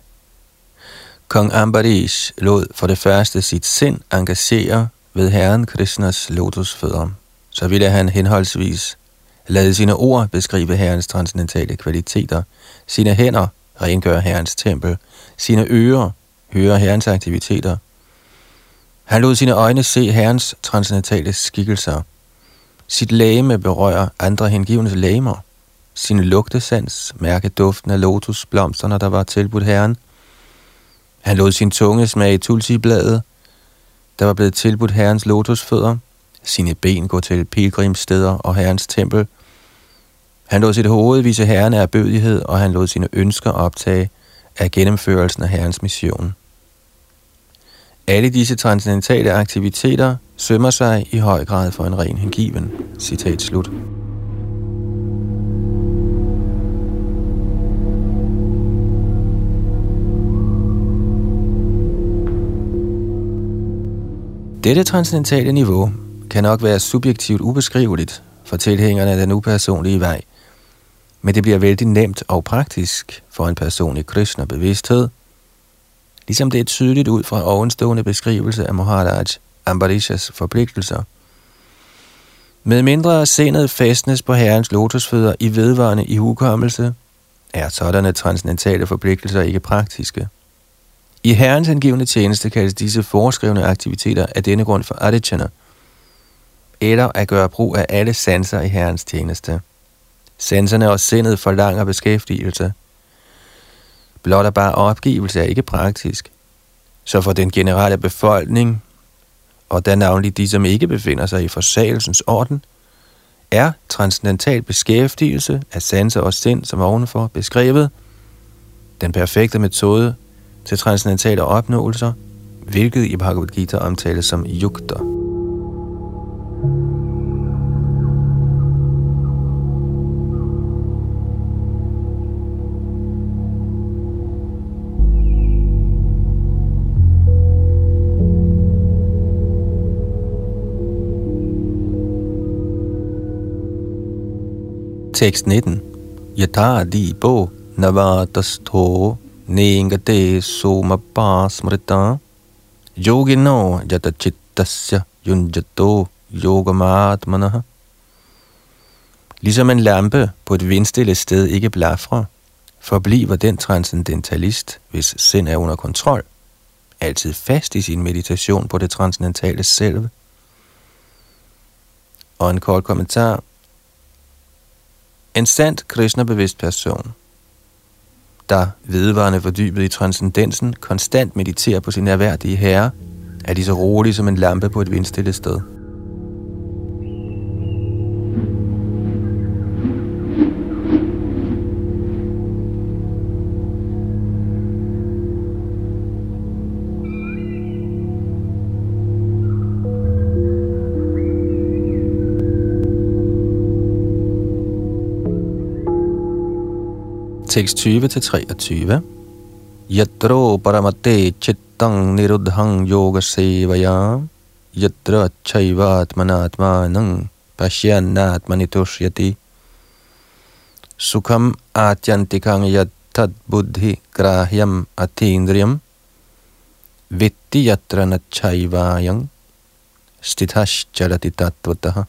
Kong Ambarish lod for det første sit sind engagere ved Herren Krishnas lotusfødder. Så ville han henholdsvis lade sine ord beskrive Herrens transcendentale kvaliteter, sine hænder rengøre Herrens tempel, sine ører høre Herrens aktiviteter. Han lod sine øjne se Herrens transcendentale skikkelser. Sit lægeme berører andre hengivnes lægemer. Sin lugtesans mærke duften af lotusblomsterne, der var tilbudt Herren. Han lod sin tunge smage tulsibladet, der var blevet tilbudt Herrens lotusfødder. Sine ben gå til pilgrimssteder og Herrens tempel – han lod sit hoved vise herren af bødighed, og han lod sine ønsker optage af gennemførelsen af herrens mission. Alle disse transcendentale aktiviteter sømmer sig i høj grad for en ren hengiven. Citat slut. Dette transcendentale niveau kan nok være subjektivt ubeskriveligt for tilhængerne af den upersonlige vej – men det bliver vældig nemt og praktisk for en person i Krishna-bevidsthed, ligesom det er tydeligt ud fra ovenstående beskrivelse af Maharaj Ambarishas forpligtelser. Med mindre sindet fastnes på herrens lotusfødder i vedvarende i hukommelse, er sådanne transcendentale forpligtelser ikke praktiske. I herrens angivende tjeneste kaldes disse foreskrevne aktiviteter af denne grund for adichana, eller at gøre brug af alle sanser i herrens tjeneste. Sanserne og sindet forlanger beskæftigelse. Blot og bare opgivelse er ikke praktisk. Så for den generelle befolkning, og da navnlig de, som ikke befinder sig i forsagelsens orden, er transcendental beskæftigelse af sanser og sind, som ovenfor beskrevet, den perfekte metode til transcendentale opnåelser, hvilket i Bhagavad Gita omtales som yukta. Tekst 19. Yata di bo navatastho Ningate soma pasmrita yogino jata chittasya yunjato yogamatmanah. Ligesom en lampe på et vindstille sted ikke blafrer, forbliver den transcendentalist, hvis sind er under kontrol, altid fast i sin meditation på det transcendentale selv. Og en kort kommentar. En sandt kristnebevidst person, der vedvarende fordybet i transcendensen, konstant mediterer på sin erhverdige herre, er lige så rolig som en lampe på et vindstille sted. Tekst 20-23. Yatro paramate chittang niruddhang yoga sevaya. Yatra chaivatmanatmanang pasyanatmanitushyati sukham atyantikang yattad buddhi grahyam atindriyam vitti yatra nachaivayang stithashcharati tattvataha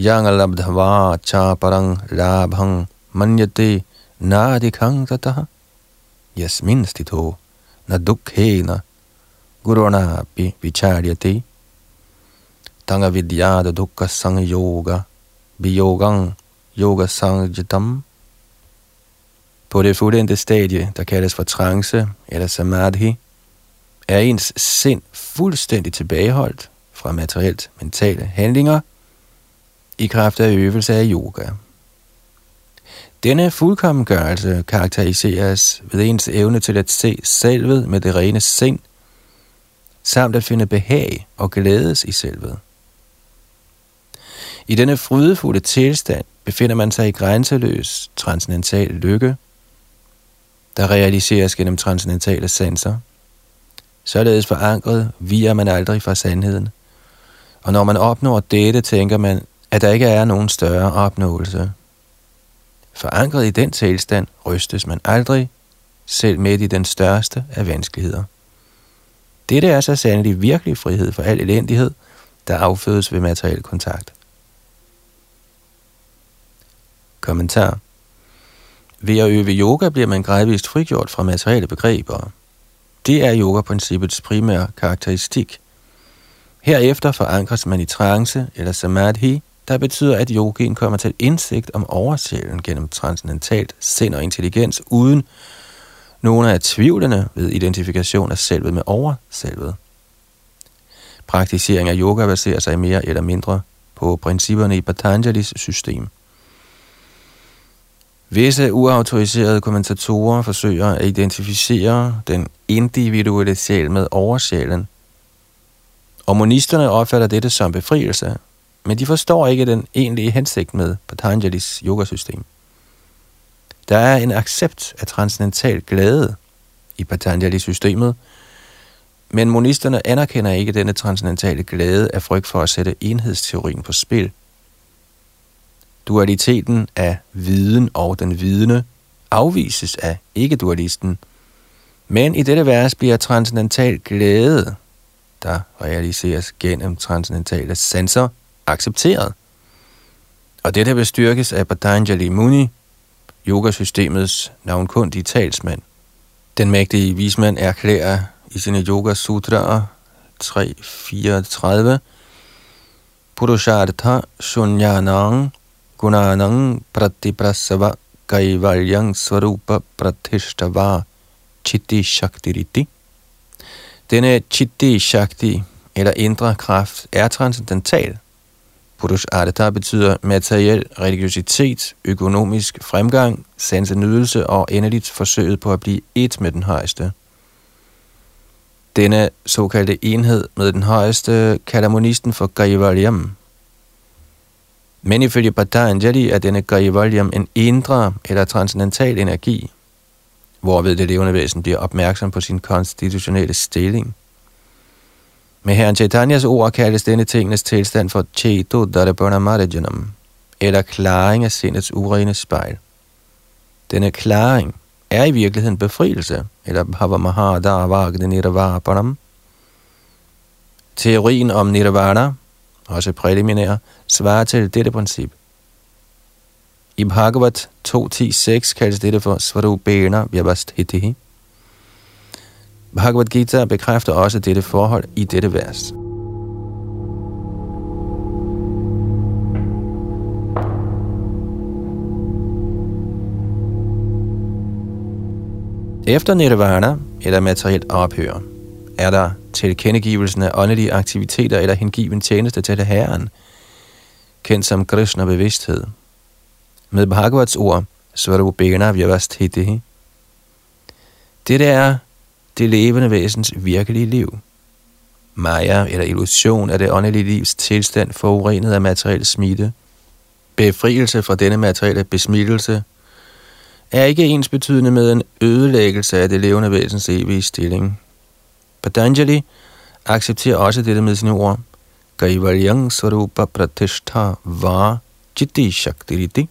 yang yangalabdhava cha parang labhang manyate nadikang tataha yasmin stito na dukhena guruna bi vicharyati tanga vidyada dukkha sang yoga biyogang yoga sangjitam på det fuldendte stadie, der kaldes for trance eller samadhi, er ens sind fuldstændig tilbageholdt fra materielt mentale handlinger i kraft af øvelse af yoga. Denne fuldkommengørelse karakteriseres ved ens evne til at se selvet med det rene sind, samt at finde behag og glædes i selvet. I denne frydefulde tilstand befinder man sig i grænseløs transcendental lykke, der realiseres gennem transcendentale sanser. Således forankret viger man aldrig fra sandheden. Og når man opnår dette, tænker man, at der ikke er nogen større opnåelse. Forankret i den tilstand rystes man aldrig, selv midt i den største af vanskeligheder. Dette er så sandelig virkelig frihed for al elendighed, der affødes ved materiel kontakt. Kommentar Ved at øve yoga bliver man gradvist frigjort fra materielle begreber. Det er yogaprincippets primære karakteristik. Herefter forankres man i trance eller samadhi, der betyder, at yogien kommer til indsigt om oversjælen gennem transcendentalt sind og intelligens, uden nogen af tvivlene ved identifikation af selvet med overselvet. Praktisering af yoga baserer sig mere eller mindre på principperne i Patanjalis system. Visse uautoriserede kommentatorer forsøger at identificere den individuelle sjæl med oversjælen, og monisterne opfatter dette som befrielse, men de forstår ikke den egentlige hensigt med Patanjalis yogasystem. Der er en accept af transcendental glæde i Patanjali-systemet, men monisterne anerkender ikke denne transcendentale glæde af frygt for at sætte enhedsteorien på spil. Dualiteten af viden og den vidende afvises af ikke-dualisten, men i dette vers bliver transcendental glæde, der realiseres gennem transcendentale sanser, accepteret. Og dette bestyrkes af Patanjali Muni, yogasystemets navnkundige talsmand. Den mægtige vismand erklærer i sine Yoga Sutraer 3.34 Purushartha Shunyanang Gunanang Pratiprasava Kaivalyang Svarupa Pratishtava Chitti Shaktiriti. Denne Chitti Shakti, eller indre kraft, er transcendental Purush Artha betyder materiel religiøsitet, økonomisk fremgang, sanse nydelse og endeligt forsøget på at blive et med den højeste. Denne såkaldte enhed med den højeste kalder monisten for Gaivalyam. Men ifølge Patanjali er denne Gaivalyam en indre eller transcendental energi, hvorved det levende væsen bliver opmærksom på sin konstitutionelle stilling. Med herren Chaitanyas ord kaldes denne tingenes tilstand for Cheto Darabana eller klaring af sindets urene spejl. Denne klaring er i virkeligheden befrielse, eller Bhavamahadavagde Nirvapanam. Teorien om Nirvana, også præliminær, svarer til dette princip. I Bhagavat 2.10.6 kaldes dette for Svarubena Vyavasthitihi. Bhagavad Gita bekræfter også dette forhold i dette vers. Efter nirvana, eller materielt ophør, er der tilkendegivelsen af åndelige aktiviteter eller hengiven tjeneste til det Herren, kendt som Krishna bevidsthed. Med Bhagavats ord, Svarubena Vyavasthitihi. Dette er det levende væsens virkelige liv. Maya eller illusion er det åndelige livs tilstand forurenet af materiel smitte. Befrielse fra denne materielle besmittelse er ikke ens betydende med en ødelæggelse af det levende væsens evige stilling. Patanjali accepterer også dette med sine ord. Kaivalyang Sarupa Pratishtha var Chitti Shakti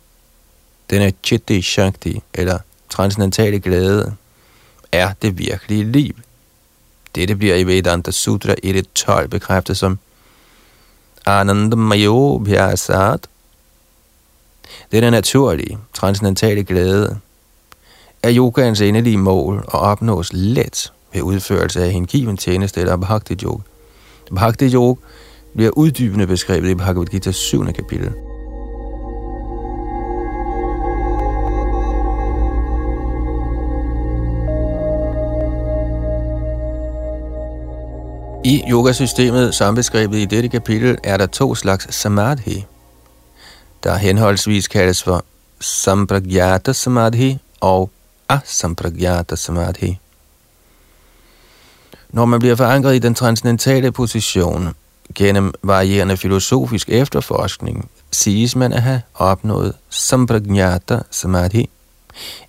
Denne Chitti Shakti, eller transcendentale glæde, er det virkelige liv. Dette bliver i Vedanta Sutra 1.12 bekræftet som Anandamayo Bhyasat. Den naturlige, transcendentale glæde er yogaens endelige mål og opnås let ved udførelse af hengiven tjeneste eller bhakti yoga. Bhakti yoga bliver uddybende beskrevet i Bhagavad Gita 7. kapitel. I yogasystemet, som beskrevet i dette kapitel, er der to slags samadhi, der henholdsvis kaldes for sampragyata samadhi og asampragyata samadhi. Når man bliver forankret i den transcendentale position gennem varierende filosofisk efterforskning, siges man at have opnået sampragyata samadhi.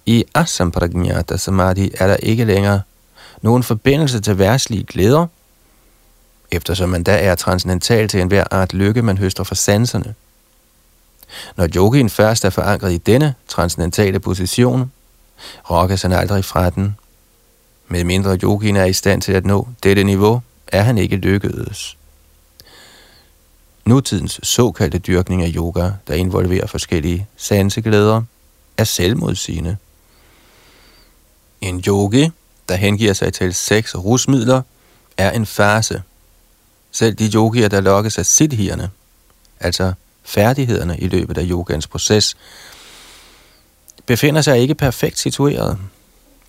I asampragyata samadhi er der ikke længere nogen forbindelse til værtslige glæder, eftersom man da er transcendental til enhver art lykke, man høster fra sanserne. Når yogien først er forankret i denne transcendentale position, rokkes han aldrig fra den. Med mindre yogien er i stand til at nå dette niveau, er han ikke lykkedes. Nutidens såkaldte dyrkning af yoga, der involverer forskellige sanseglæder, er selvmodsigende. En yogi, der hengiver sig til seks rusmidler, er en fase. Selv de yogier, der lokkes af siddhierne, altså færdighederne i løbet af yogans proces, befinder sig ikke perfekt situeret.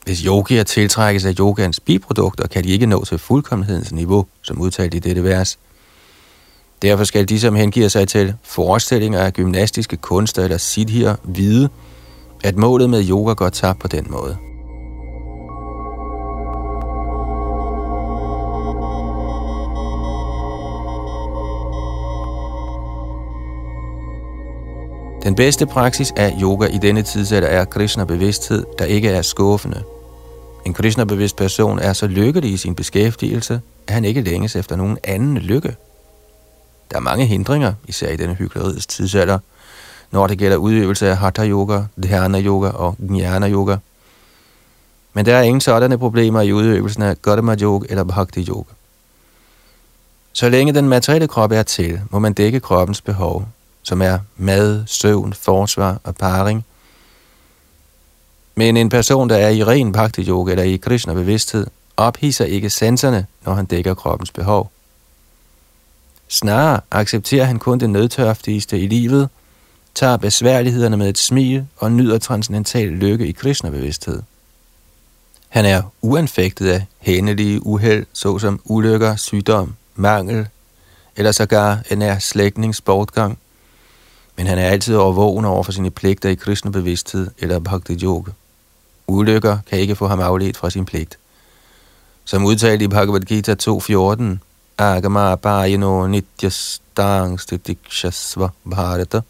Hvis yogier tiltrækkes af yogans biprodukter, kan de ikke nå til fuldkommenhedens niveau, som udtalt i dette vers. Derfor skal de, som hengiver sig til forestillinger af gymnastiske kunster eller siddhier, vide, at målet med yoga går tabt på den måde. Den bedste praksis af yoga i denne tidsalder er Krishna-bevidsthed, der ikke er skuffende. En Krishna-bevidst person er så lykkelig i sin beskæftigelse, at han ikke længes efter nogen anden lykke. Der er mange hindringer, især i denne hyggeleriets tidsalder, når det gælder udøvelse af Hatha Yoga, Dhyana Yoga og Jnana Yoga. Men der er ingen sådanne problemer i udøvelsen af Gautama Yoga eller Bhakti Yoga. Så længe den materielle krop er til, må man dække kroppens behov, som er mad, søvn, forsvar og paring. Men en person, der er i ren bhakti yoga eller i Krishna bevidsthed, ophisser ikke sanserne, når han dækker kroppens behov. Snarere accepterer han kun det nødtørftigste i livet, tager besværlighederne med et smil og nyder transcendental lykke i Krishna-bevidsthed. Han er uanfægtet af hændelige uheld, såsom ulykker, sygdom, mangel, eller sågar en er slægtnings bortgang, men han er altid overvågen over for sine pligter i kristne bevidsthed eller bhakti yoga. Ulykker kan ikke få ham afledt fra sin pligt. Som udtalt i Bhagavad Gita 2.14, Agama Bhajano Nityastangstidikshasva Bharata.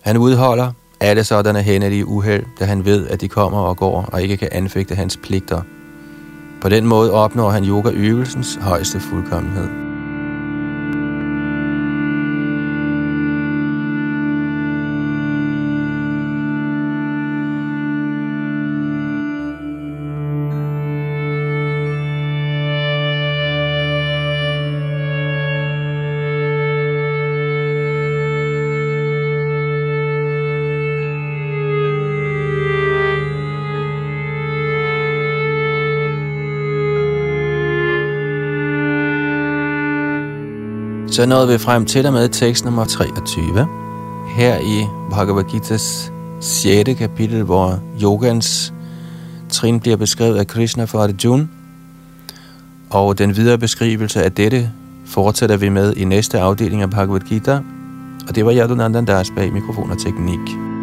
Han udholder alle sådanne hændelige uheld, da han ved, at de kommer og går og ikke kan anfægte hans pligter. På den måde opnår han yoga-øvelsens højeste fuldkommenhed. Så nåede vi frem til og med tekst nummer 23. Her i Bhagavad Gita's 6. kapitel, hvor yogans trin bliver beskrevet af Krishna for Arjuna. Og den videre beskrivelse af dette fortsætter vi med i næste afdeling af Bhagavad Gita. Og det var Yadunandan Das bag mikrofon og teknik.